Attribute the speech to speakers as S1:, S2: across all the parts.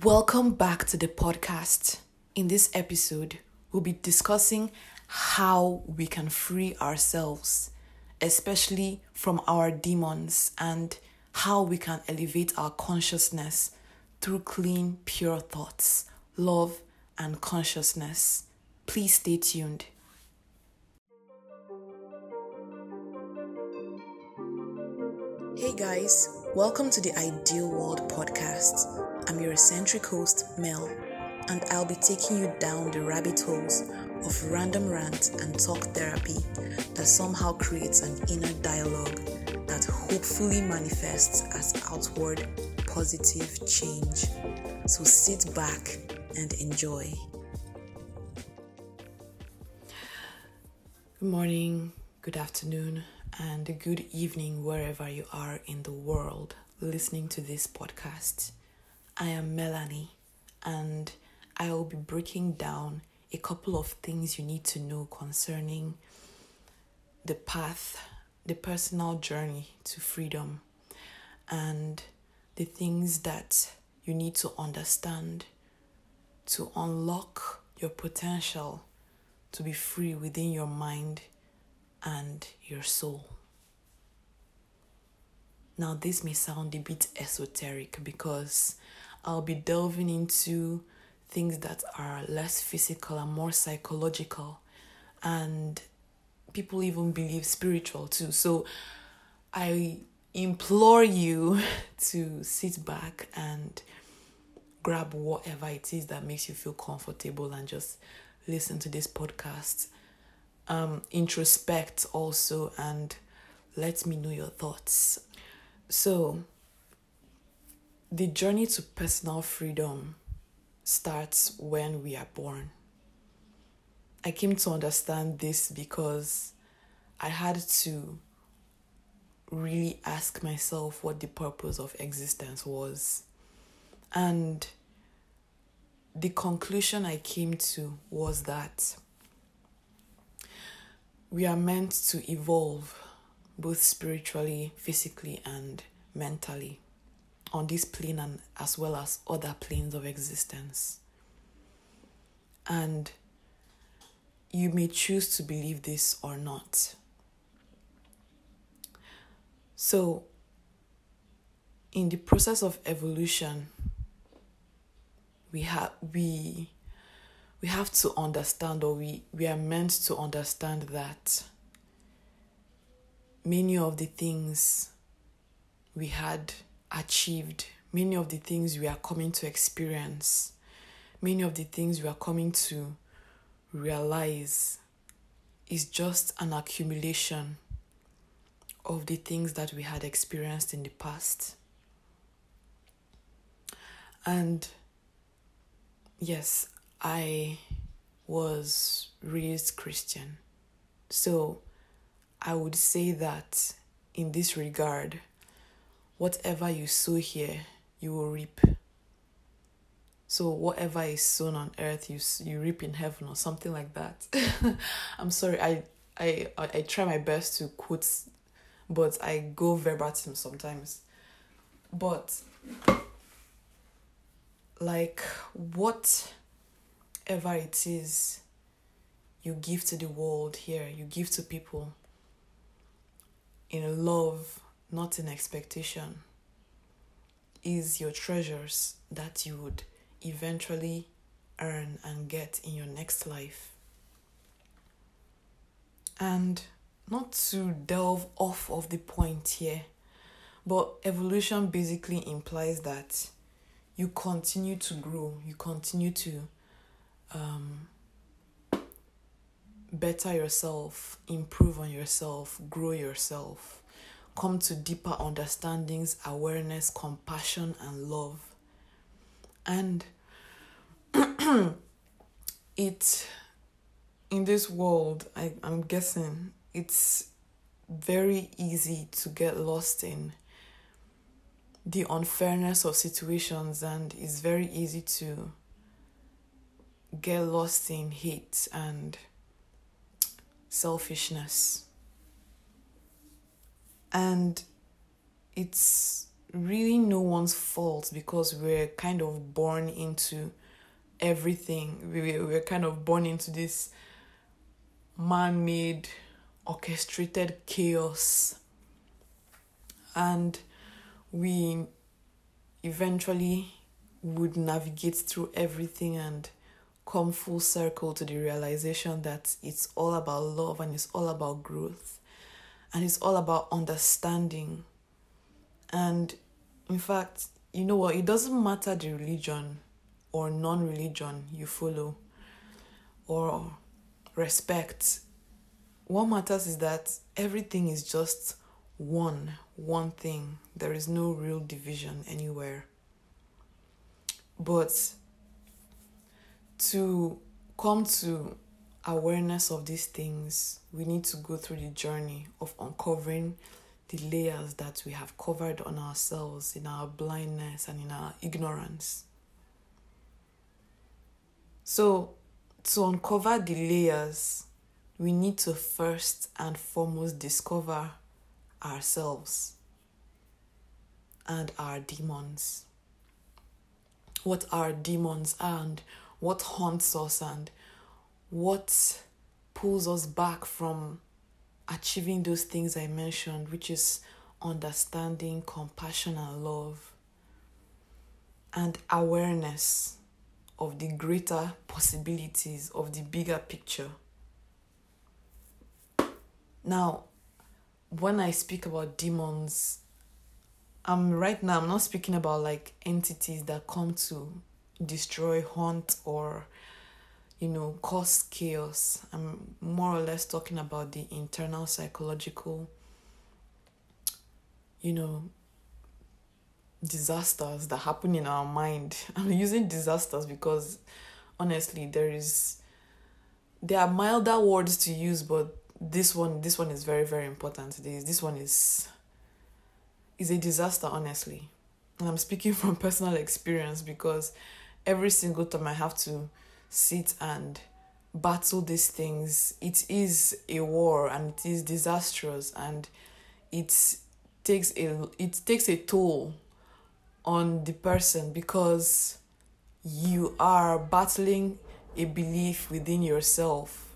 S1: Welcome back to the podcast. In this episode, we'll be discussing how we can free ourselves, especially from our demons, and how we can elevate our consciousness through clean, pure thoughts, love, and consciousness. Please stay tuned. Hey guys, welcome to the Ideal World podcast. I'm your eccentric host, Mel, and I'll be taking you down the rabbit holes of random rant and talk therapy that somehow creates an inner dialogue that hopefully manifests as outward positive change. So sit back and enjoy. Good morning, good afternoon, and good evening wherever you are in the world listening to this podcast. I am Melanie, and I will be breaking down a couple of things you need to know concerning the path, the personal journey to freedom, and the things that you need to understand to unlock your potential to be free within your mind and your soul. Now, this may sound a bit esoteric because I'll be delving into things that are less physical and more psychological, and people even believe spiritual too. So, I implore you to sit back and grab whatever it is that makes you feel comfortable and just listen to this podcast. Um, introspect also and let me know your thoughts. So, the journey to personal freedom starts when we are born. I came to understand this because I had to really ask myself what the purpose of existence was. And the conclusion I came to was that we are meant to evolve both spiritually, physically, and mentally on this plane and as well as other planes of existence. And you may choose to believe this or not. So, in the process of evolution, we have we we have to understand or we, we are meant to understand that many of the things we had achieved, many of the things we are coming to experience, many of the things we are coming to realize is just an accumulation of the things that we had experienced in the past. And yes, I was raised Christian. So I would say that in this regard, whatever you sow here, you will reap. So whatever is sown on earth, you you reap in heaven or something like that. I'm sorry, I, I I try my best to quote, but I go verbatim sometimes. But like whatever it is you give to the world here, you give to people in love not in expectation, is your treasures that you would eventually earn and get in your next life. And not to delve off of the point here, but evolution basically implies that you continue to grow, you continue to um, better yourself, improve on yourself, grow yourself come to deeper understandings, awareness, compassion, and love. And it, in this world, I, I'm guessing it's very easy to get lost in the unfairness of situations, and it's very easy to get lost in hate and selfishness and it's really no one's fault because we're kind of born into everything. We, we're kind of born into this man made, orchestrated chaos. And we eventually would navigate through everything and come full circle to the realization that it's all about love and it's all about growth and it's all about understanding. And in fact, you know what? It doesn't matter the religion or non religion you follow or respect. What matters is that everything is just one, one thing. There is no real division anywhere. But to come to awareness of these things, we need to go through the journey of uncovering the layers that we have covered on ourselves in our blindness and in our ignorance. So, to uncover the layers, we need to first and foremost discover ourselves and our demons. What our demons and what haunts us and what pulls us back from achieving those things I mentioned, which is understanding, compassion, and love, and awareness of the greater possibilities of the bigger picture. Now, when I speak about demons, I'm right now I'm not speaking about like entities that come to destroy, haunt, or you know, cause chaos. I'm more or less talking about the internal psychological, you know, disasters that happen in our mind. I'm using disasters because honestly, there is there are milder words to use, but this one this one is very very important. This this one is is a disaster honestly. And I'm speaking from personal experience because every single time I have to sit and battle these things. It is a war and it is disastrous and it takes a it takes a toll on the person because you are battling a belief within yourself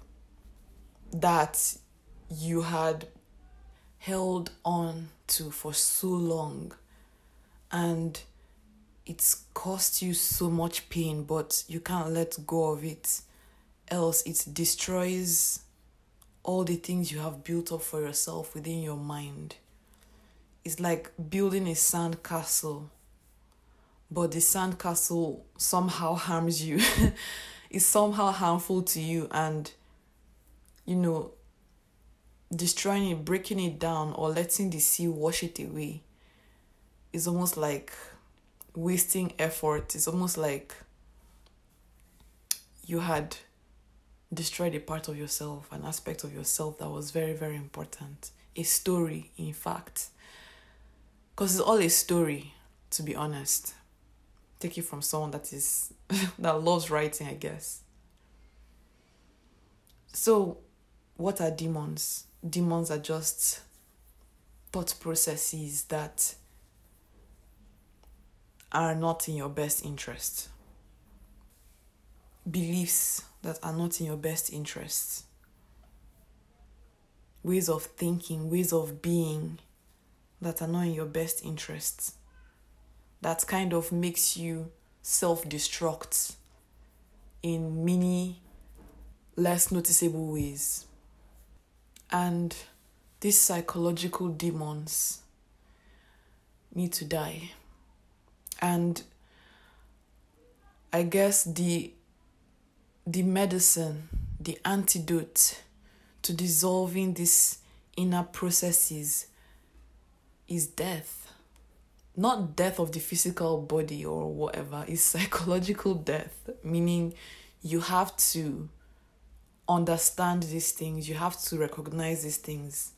S1: that you had held on to for so long and it's cost you so much pain, but you can't let go of it, else it destroys all the things you have built up for yourself within your mind. It's like building a sand castle, but the sand castle somehow harms you. it's somehow harmful to you, and you know, destroying it, breaking it down, or letting the sea wash it away is almost like wasting effort. It's almost like you had destroyed a part of yourself, an aspect of yourself that was very, very important. A story, in fact. Because it's all a story, to be honest. Take it from someone that is that loves writing, I guess. So, what are demons? Demons are just thought processes that are not in your best interest. Beliefs that are not in your best interest. Ways of thinking, ways of being that are not in your best interest. That kind of makes you self destruct in many less noticeable ways. And these psychological demons need to die and i guess the the medicine the antidote to dissolving these inner processes is death. Not death of the physical body or whatever is psychological death. Meaning you have to understand these things you have to recognize these things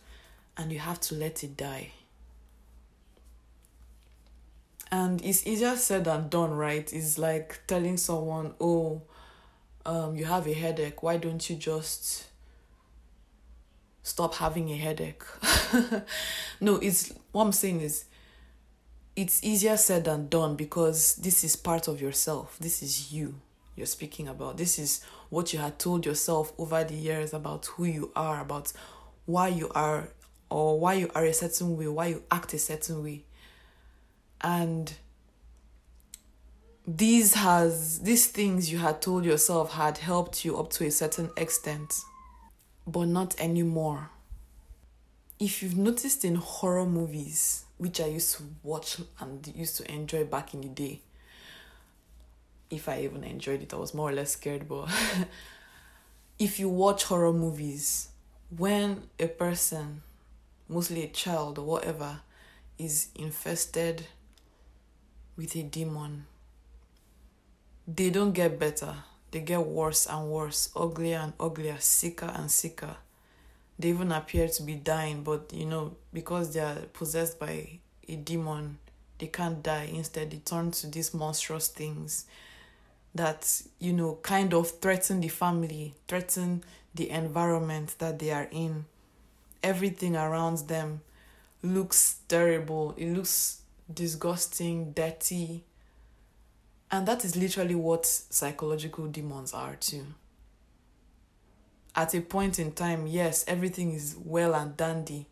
S1: and you have to let it die and it's easier said than done right it's like telling someone oh um you have a headache why don't you just stop having a headache no it's what i'm saying is it's easier said than done because this is part of yourself. This is you you're speaking about. This is what you had told yourself over the years about who you are, about why you are or why you are a certain way, why you act a certain way. And these has these things you had told yourself had helped you up to a certain extent, but not anymore. If you've noticed in horror movies, which I used to watch and used to enjoy back in the day, if I even enjoyed it, I was more or less scared, but if you watch horror movies, when a person, mostly a child or whatever, is infested with a demon, they don't get better. They get worse and worse, uglier and uglier, sicker and sicker. They even appear to be dying, but you know, because they are possessed by a demon, they can't die. Instead, they turn to these monstrous things that, you know, kind of threaten the family, threaten the environment that they are in. Everything around them looks terrible. It looks disgusting, dirty, and that is literally what psychological demons are too. At a point in time, yes, everything is well and dandy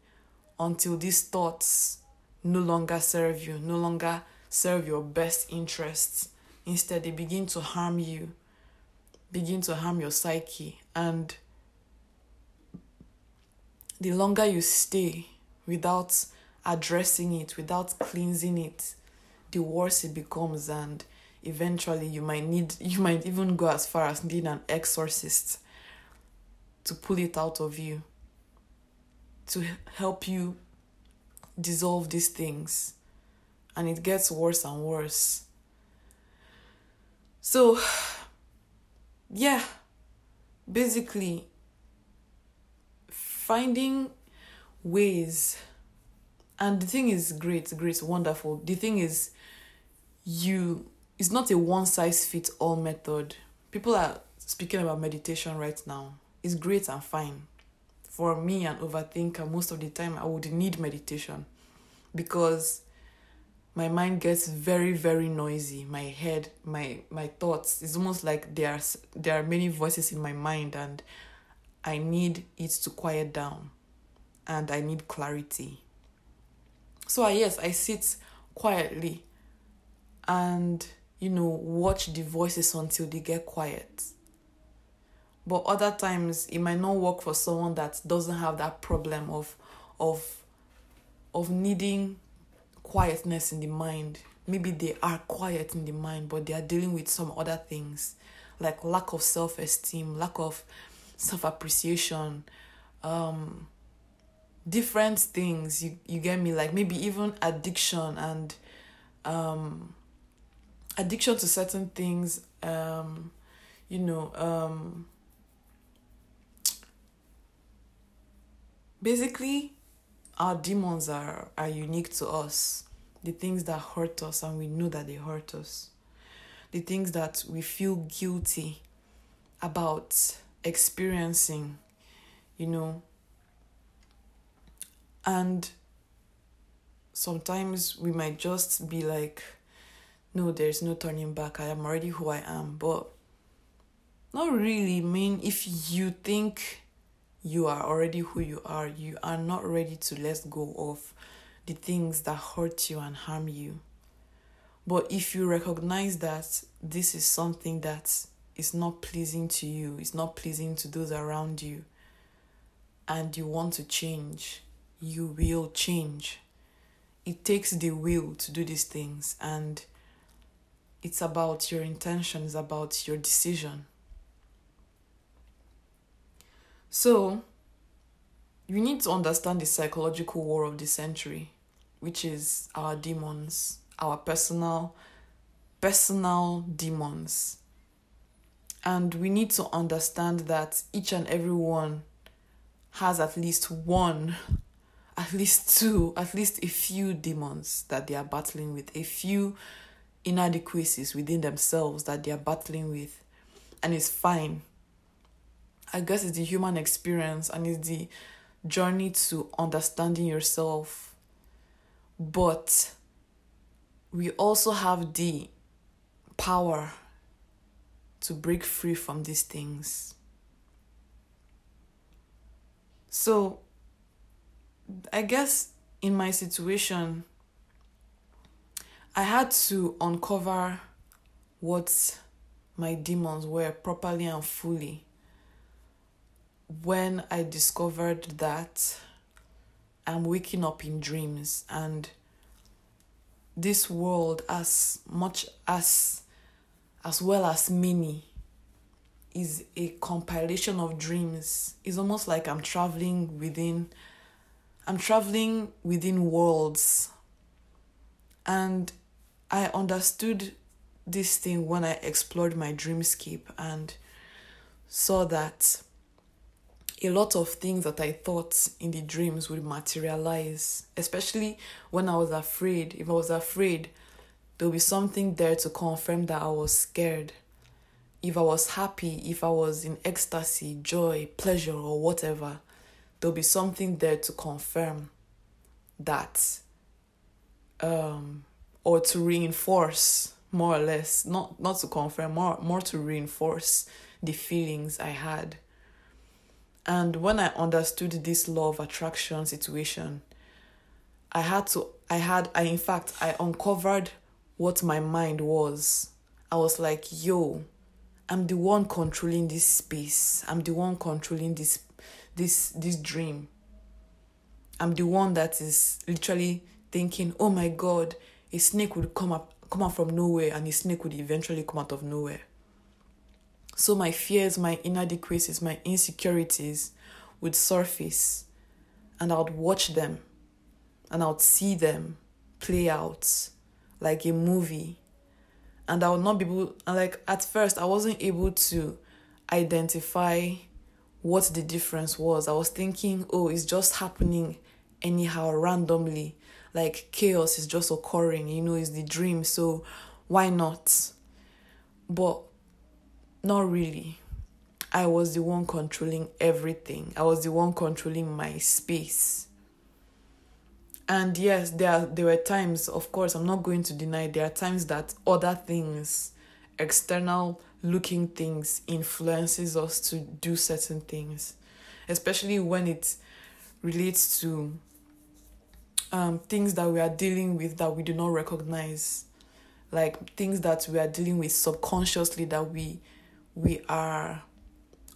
S1: until these thoughts no longer serve you, no longer serve your best interests. Instead, they begin to harm you, begin to harm your psyche. And the longer you stay without addressing it, without cleansing it, the worse it becomes. And eventually you might need you might even go as far as needing an exorcist to pull it out of you to help you dissolve these things and it gets worse and worse so yeah basically finding ways and the thing is great great wonderful the thing is you it's not a one size fits all method. People are speaking about meditation right now. It's great and fine. For me, an overthinker, most of the time I would need meditation because my mind gets very very noisy my head my my thoughts it's almost like there are there are many voices in my mind and i need it to quiet down and i need clarity so yes i sit quietly and you know, watch the voices until they get quiet. But other times it might not work for someone that doesn't have that problem of of of needing quietness in the mind. Maybe they are quiet in the mind, but they are dealing with some other things like lack of self esteem, lack of self appreciation, um, different things. You you get me? Like maybe even addiction and um addiction to certain things um you know um basically our demons are are unique to us the things that hurt us and we know that they hurt us the things that we feel guilty about experiencing you know and sometimes we might just be like no, there's no turning back. I am already who I am. But not really. I mean, if you think you are already who you are, you are not ready to let go of the things that hurt you and harm you. But if you recognize that this is something that is not pleasing to you, it's not pleasing to those around you, and you want to change, you will change. It takes the will to do these things, and it's about your intentions, about your decision. So, you need to understand the psychological war of the century, which is our demons, our personal personal demons. And we need to understand that each and every one has at least one, at least two, at least a few demons that they are battling with, a few inadequacies within themselves that they are battling with and it's fine i guess it's the human experience and it's the journey to understanding yourself but we also have the power to break free from these things. So, I guess in my situation, I had to uncover what my demons were properly and fully when I discovered that I'm waking up in dreams and this world as much as as well as many is a compilation of dreams. It's almost like I'm traveling within I'm traveling within worlds. And I understood this thing when I explored my dreamscape and saw that a lot of things that I thought in the dreams would materialize, especially when I was afraid. If I was afraid, there'll be something there to confirm that I was scared. If I was happy, if I was in ecstasy, joy, pleasure, or whatever, there'll be something there to confirm that um or to reinforce more or less not not to confirm more more to reinforce the feelings i had. And when i understood this law of attraction situation i had to i had i in fact i uncovered what my mind was. I was like yo i'm the one controlling this space. I'm the one controlling this this this dream. I'm the one that is literally thinking oh my god a snake would come up come out from nowhere and a snake would eventually come out of nowhere. So my fears my inadequacies my insecurities would surface and i would watch them and i would see them play out like a movie. And i would not be able like at first i wasn't able to identify what the difference was. I was thinking, oh, it's just happening anyhow, randomly. Like chaos is just occurring, you know, it's the dream, so why not? But not really. I was the one controlling everything. I was the one controlling my space. And yes, there there were times, of course, I'm not going to deny there are times that other things, external looking things influences us to do certain things, especially when it relates to um, things that we are dealing with that we do not recognize, like things that we are dealing with subconsciously that we we are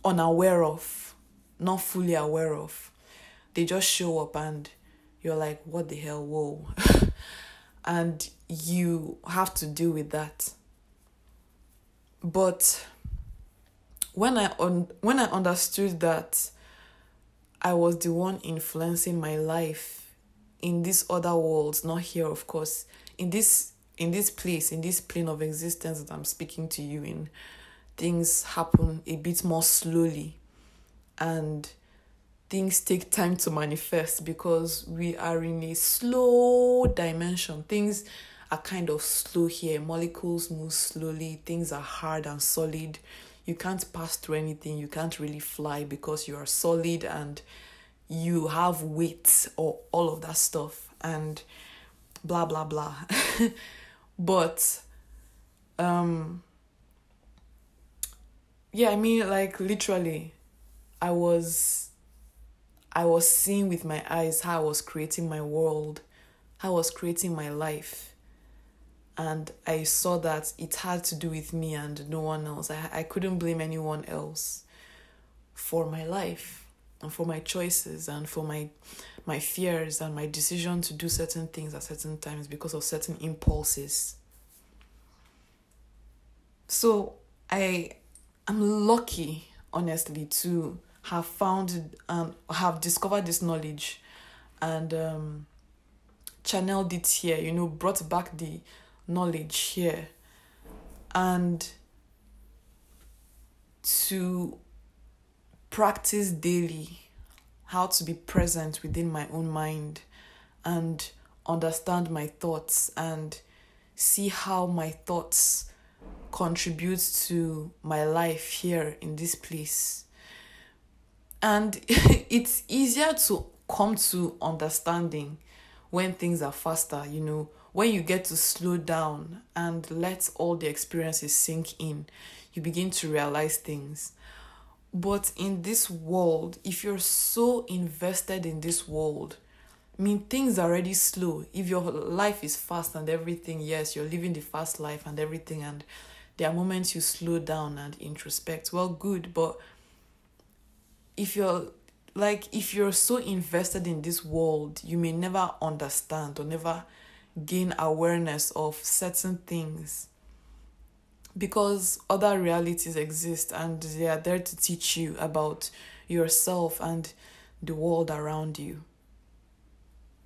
S1: unaware of, not fully aware of. They just show up and you're like, what the hell, whoa. and you have to deal with that but when I un- when I understood that I was the one influencing my life in this other world, not here, of course, in this in this place, in this plane of existence that I'm speaking to you in, things happen a bit more slowly and things take time to manifest because we are in a slow dimension. Things are kind of slow here. Molecules move slowly, things are hard and solid. You can't pass through anything, you can't really fly because you are solid and you have weight or all of that stuff and blah blah blah. but um yeah, I mean like literally I was I was seeing with my eyes how I was creating my world, how I was creating my life and I saw that it had to do with me and no one else. I, I couldn't blame anyone else for my life and for my choices and for my my fears and my decision to do certain things at certain times because of certain impulses. So I am lucky, honestly, to have found and have discovered this knowledge and um, channeled it here, you know, brought back the knowledge here and to practice daily how to be present within my own mind and understand my thoughts and see how my thoughts contribute to my life here in this place. And it's easier to come to understanding when things are faster, you know, when you get to slow down and let all the experiences sink in, you begin to realize things. But in this world, if you're so invested in this world, I mean, things are already slow. If your life is fast and everything, yes, you're living the fast life and everything, and there are moments you slow down and introspect. Well, good, but if you're like, if you're so invested in this world, you may never understand or never gain awareness of certain things because other realities exist and they are there to teach you about yourself and the world around you.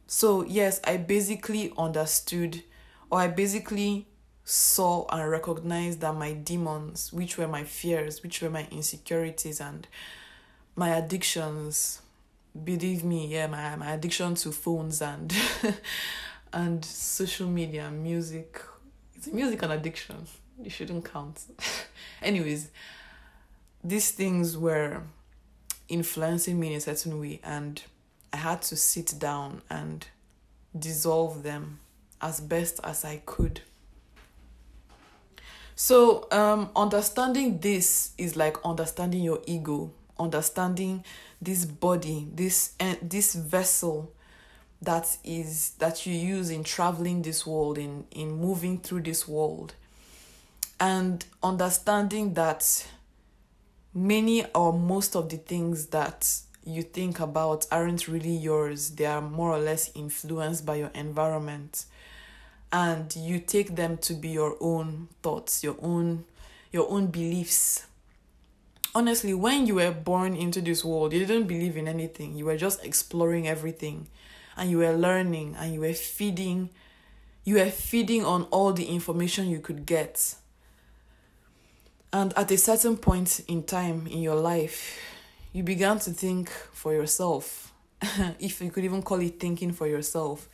S1: So, yes, I basically understood or I basically saw and recognized that my demons, which were my fears, which were my insecurities and my addictions, believe me, yeah, my, my addiction to phones and and social media music. It's music and addiction. You shouldn't count. Anyways, these things were influencing me in a certain way and I had to sit down and dissolve them as best as I could. So, um, understanding this is like understanding your ego, understanding this body, this uh, this vessel that is that you use in traveling this world in in moving through this world. And understanding that many or most of the things that you think about aren't really yours. They are more or less influenced by your environment. And you take them to be your own thoughts your own your own beliefs. Honestly when you were born into this world you didn't believe in anything. You were just exploring everything and you were learning and you were feeding you were feeding on all the information you could get. And at a certain point in time in your life you began to think for yourself if you could even call it thinking for yourself.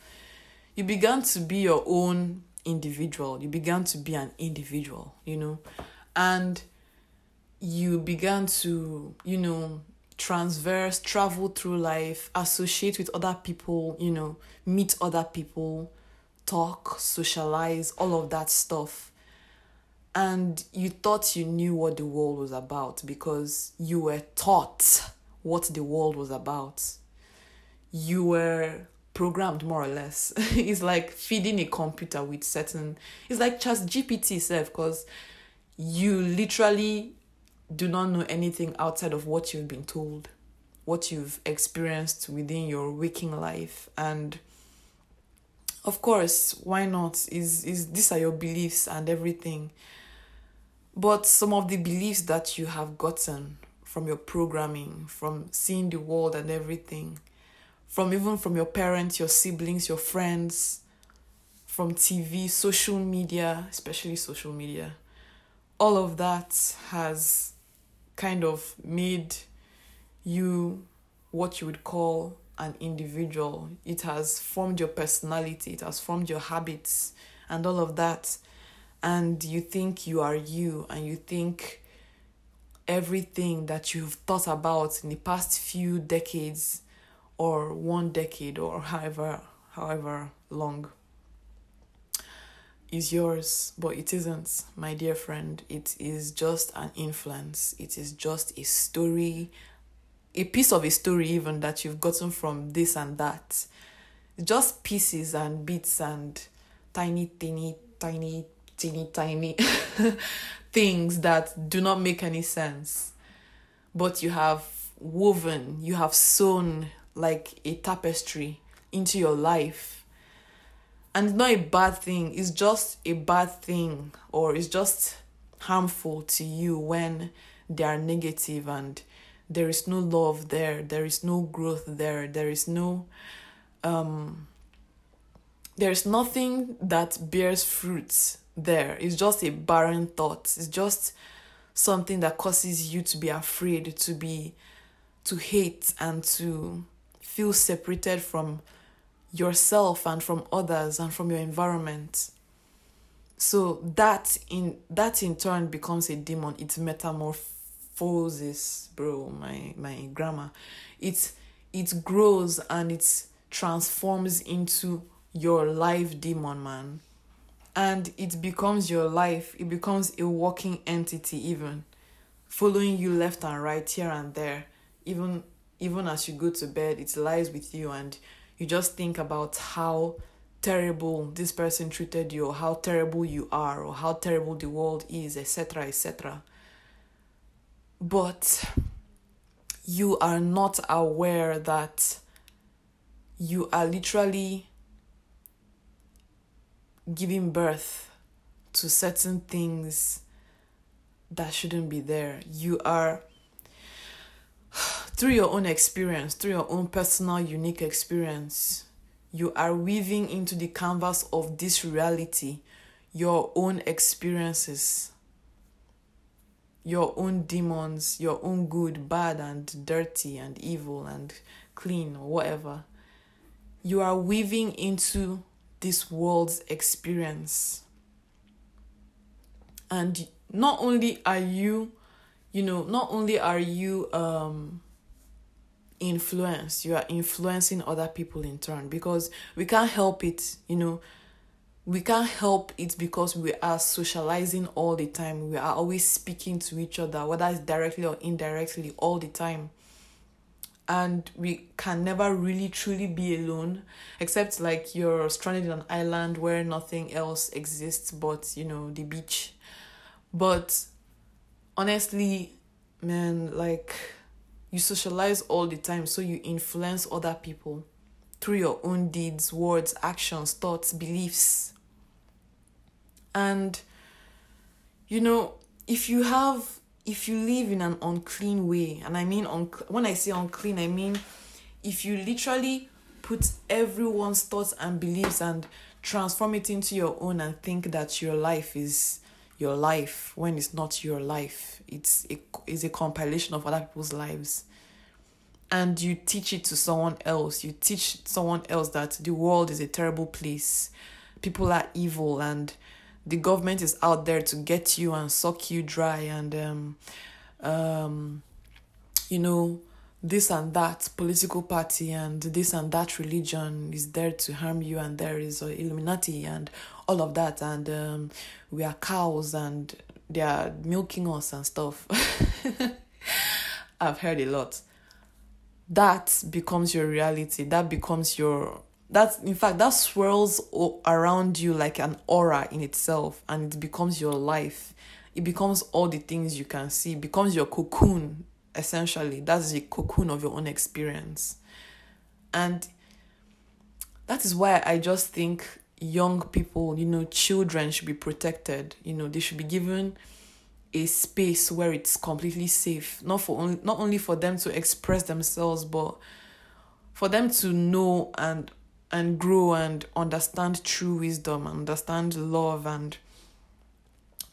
S1: You began to be your own individual. You began to be an individual you know? And you began to you know transverse, travel through life, associate with other people, you know, meet other people, talk, socialize, all of that stuff. And you thought you knew what the world was about because you were taught what the world was about. You were programmed more or less. it's like feeding a computer with certain it's like ChatGPT itself because you literally do not know anything outside of what you've been told, what you've experienced within your waking life. And of course, why not? Is is these are your beliefs and everything. But some of the beliefs that you have gotten from your programming, from seeing the world and everything, from even from your parents, your siblings, your friends, from TV, social media, especially social media, all of that has kind of made you what you would call an individual. It has formed your personality, it has formed your habits, and all of that. And you think you are you, and you think everything that you've thought about in the past few decades or one decade or however however long is yours, but it isn't, my dear friend. It is just an influence. It is just a story, a piece of a story, even that you've gotten from this and that. Just pieces and bits and tiny, tiny, tiny, teeny, tiny things that do not make any sense. But you have woven, you have sewn like a tapestry into your life and it's not a bad thing. It's just a bad thing or it's just harmful to you when they are negative and there is no love there there is no growth there there is no um there's nothing that bears fruits there. It's just a barren thought. It's just something that causes you to be afraid to be to hate and to feel separated from yourself and from others and from your environment so that in that in turn becomes a demon it metamorphoses bro my my grammar it it grows and it transforms into your life demon, man. And it becomes your life, it becomes a walking entity, even following you left and right, here and there. Even even as you go to bed, it lies with you, and you just think about how terrible this person treated you, or how terrible you are, or how terrible the world is, etc., etc. But you are not aware that you are literally giving birth to certain things that shouldn't be there. You are, through your own experience, through your own personal, unique experience, you are weaving into the canvas of this reality your own experiences, your own demons, your own good, bad, and dirty, and evil, and clean, or whatever. You are weaving into this world's experience. And not only are you, you know, not only are you um influenced, you are influencing other people in turn because we can't help it, you know. We can't help it because we are socializing all the time. We are always speaking to each other, whether it's directly or indirectly, all the time and we can never really truly be alone except like you're stranded on an island where nothing else exists but you know the beach but honestly man like you socialize all the time so you influence other people through your own deeds words actions thoughts beliefs. And you know if you have if you live in an unclean way, and I mean un- when I say unclean, I mean if you literally put everyone's thoughts and beliefs and transform it into your own and think that your life is your life when it's not your life. It's a, it's a compilation of other people's lives. And you teach it to someone else. You teach someone else that the world is a terrible place. People are evil and the government is out there to get you and suck you dry and um, um, you know this and that political party and this and that religion is there to harm you and there is illuminati and all of that and um, we are cows and they are milking us and stuff. I've heard a lot. That becomes your reality. That becomes your that's in fact that swirls around you like an aura in itself and it becomes your life. It becomes all the things you can see. It becomes your cocoon essentially that's the cocoon of your own experience. And that is why i just think young people you know children should be protected. You know they should be given a space where it's completely safe. Not for only not only for them to express themselves but for them to know and and grow and understand true wisdom, understand love, and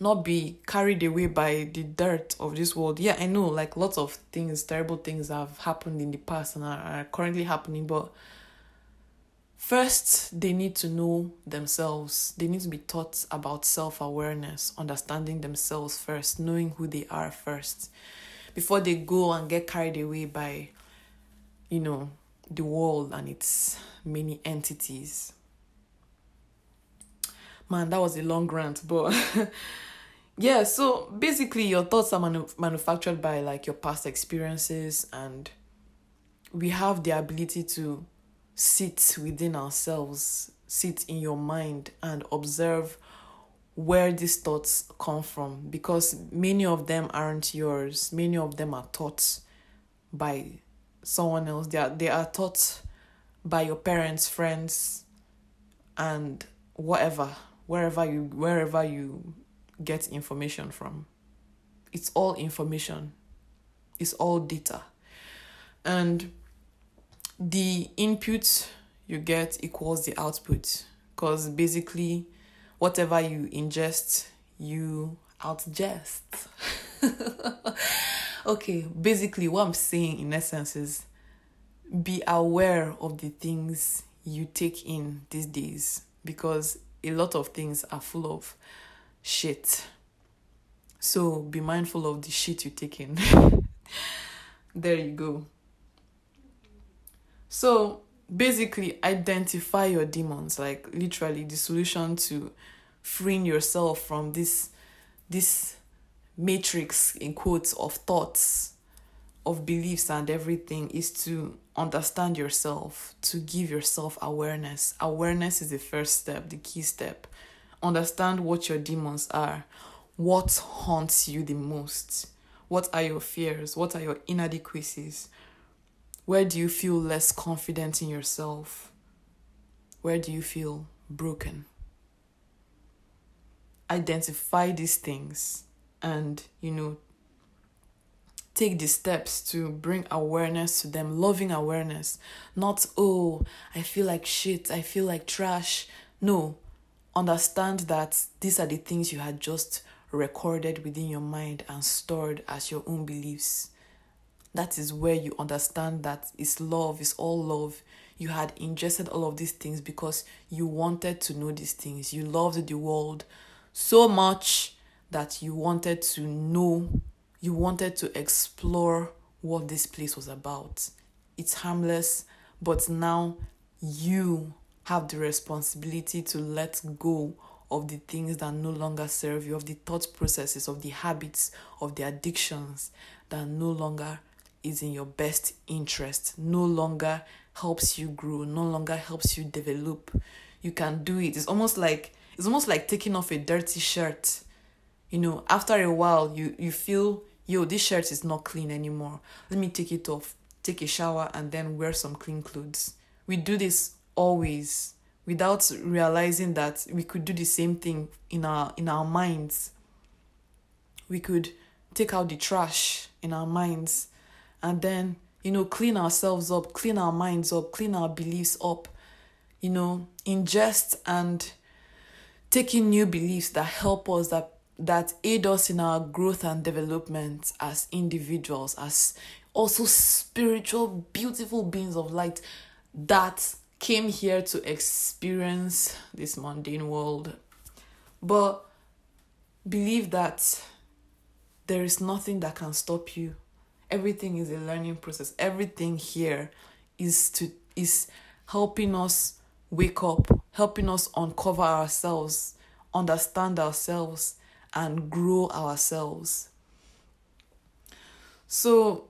S1: not be carried away by the dirt of this world. Yeah, I know, like lots of things, terrible things have happened in the past and are, are currently happening, but first they need to know themselves. They need to be taught about self awareness, understanding themselves first, knowing who they are first, before they go and get carried away by, you know, the world and its many entities. Man, that was a long rant, but yeah, so basically, your thoughts are manu- manufactured by like your past experiences, and we have the ability to sit within ourselves, sit in your mind, and observe where these thoughts come from because many of them aren't yours, many of them are taught by someone else. They are they are taught by your parents, friends, and whatever, wherever you wherever you get information from. It's all information. It's all data. And the input you get equals the output. Because basically whatever you ingest, you outgest. okay, basically, what I'm saying in essence is be aware of the things you take in these days because a lot of things are full of shit. So be mindful of the shit you take in. there you go. So basically identify your demons like literally the solution to freeing yourself from this this matrix in quotes of thoughts of beliefs and everything is to understand yourself to give yourself awareness awareness is the first step the key step understand what your demons are what haunts you the most what are your fears what are your inadequacies where do you feel less confident in yourself? Where do you feel broken? Identify these things and, you know, take the steps to bring awareness to them, loving awareness. Not, oh, I feel like shit, I feel like trash. No, understand that these are the things you had just recorded within your mind and stored as your own beliefs that is where you understand that it's love, it's all love. You had ingested all of these things because you wanted to know these things. You loved the world so much that you wanted to know, you wanted to explore what this place was about. It's harmless, but now you have the responsibility to let go of the things that no longer serve you, of the thought processes, of the habits, of the addictions that no longer is in your best interest, no longer helps you grow, no longer helps you develop. You can do it. It's almost like it's almost like taking off a dirty shirt. You know, after a while you you feel, yo, this shirt is not clean anymore. Let me take it off, take a shower and then wear some clean clothes. We do this always without realizing that we could do the same thing in our in our minds. We could take out the trash in our minds and then you know clean ourselves up clean our minds up clean our beliefs up you know ingest and take in new beliefs that help us that that aid us in our growth and development as individuals as also spiritual beautiful beings of light that came here to experience this mundane world. But believe that there is nothing that can stop you. Everything is a learning process. Everything here is to is helping us wake up helping us uncover ourselves understand ourselves and grow ourselves. So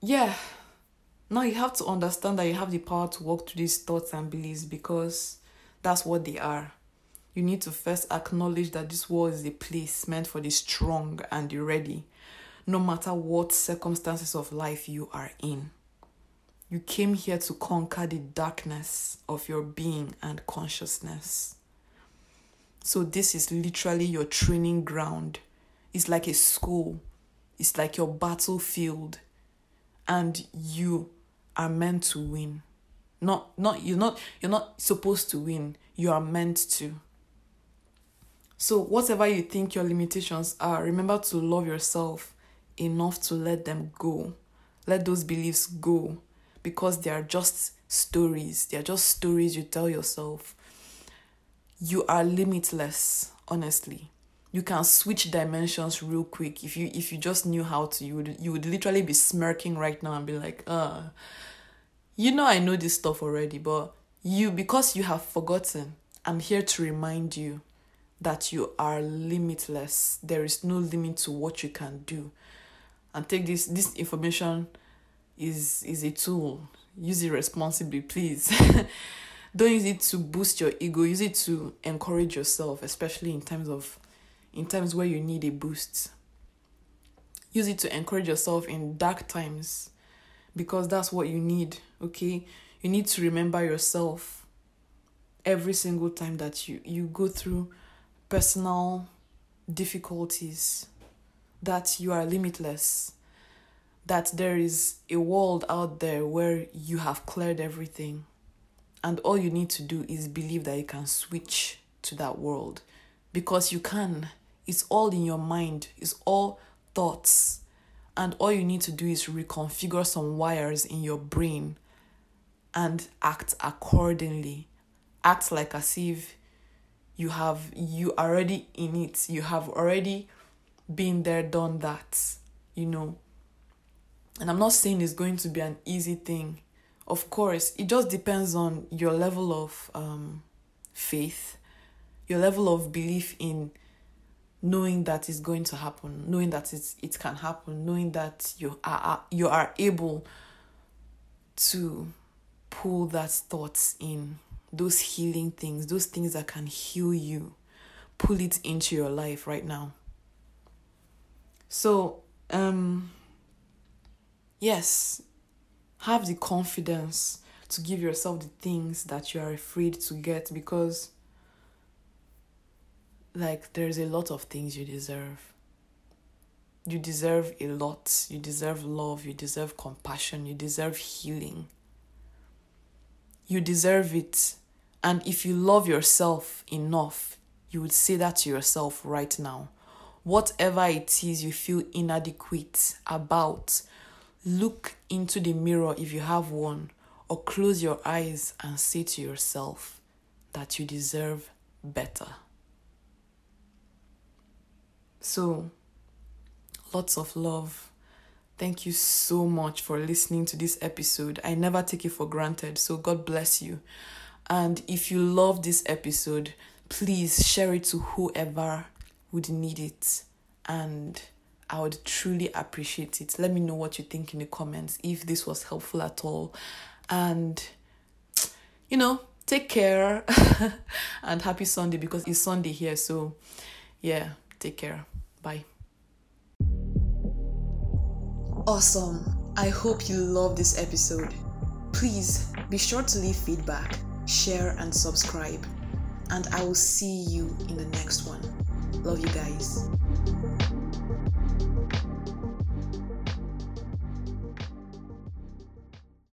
S1: yeah now you have to understand that you have the power to walk through these thoughts and beliefs because that's what they are you need to first acknowledge that this world is a place meant for the strong and the ready no matter what circumstances of life you are in. You came here to conquer the darkness of your being and consciousness. So, this is literally your training ground. It's like a school, it's like your battlefield, and you are meant to win. Not, not you're not you're not supposed to win. You are meant to. So whatever you think your limitations are, remember to love yourself enough to let them go. Let those beliefs go because they are just stories. They are just stories you tell yourself. You are limitless, honestly. You can switch dimensions real quick. If you if you just knew how to, you would you would literally be smirking right now and be like, uh you know I know this stuff already, but you because you have forgotten, I'm here to remind you that you are limitless. There is no limit to what you can do. And take this this information is is a tool. Use it responsibly please. Don't use it to boost your ego. Use it to encourage yourself especially in times of in times where you need a boost. Use it to encourage yourself in dark times because that's what you need okay? You need to remember yourself every single time that you you go through personal difficulties that you are limitless, that there is a world out there where you have cleared everything, and all you need to do is believe that you can switch to that world because you can. It's all in your mind, it's all thoughts, and all you need to do is reconfigure some wires in your brain and act accordingly. Act like as if you have you already in it you have already been there, done that, you know. And I'm not saying it's going to be an easy thing, of course, it just depends on your level of um, faith, your level of belief in knowing that it's going to happen, knowing that it's, it can happen, knowing that you are you are able to pull that thoughts in those healing things, those things that can heal you, pull it into your life right now. So, um, yes, have the confidence to give yourself the things that you are afraid to get because like there's a lot of things you deserve. You deserve a lot. You deserve love. You deserve compassion. You deserve healing. You deserve it. And if you love yourself enough you would say that to yourself right now. Whatever it is you feel inadequate about Look into the mirror if you have one, or close your eyes and say to yourself that you deserve better. So, lots of love. Thank you so much for listening to this episode. I never take it for granted, so God bless you. And if you love this episode, please share it to whoever would need it. And I would truly appreciate it. Let me know what you think in the comments if this was helpful at all. And, you know, take care and happy Sunday because it's Sunday here. So, yeah, take care. Bye. Awesome. I hope you love this episode. Please be sure to leave feedback, share, and subscribe. And I will see you in the next one. Love you guys.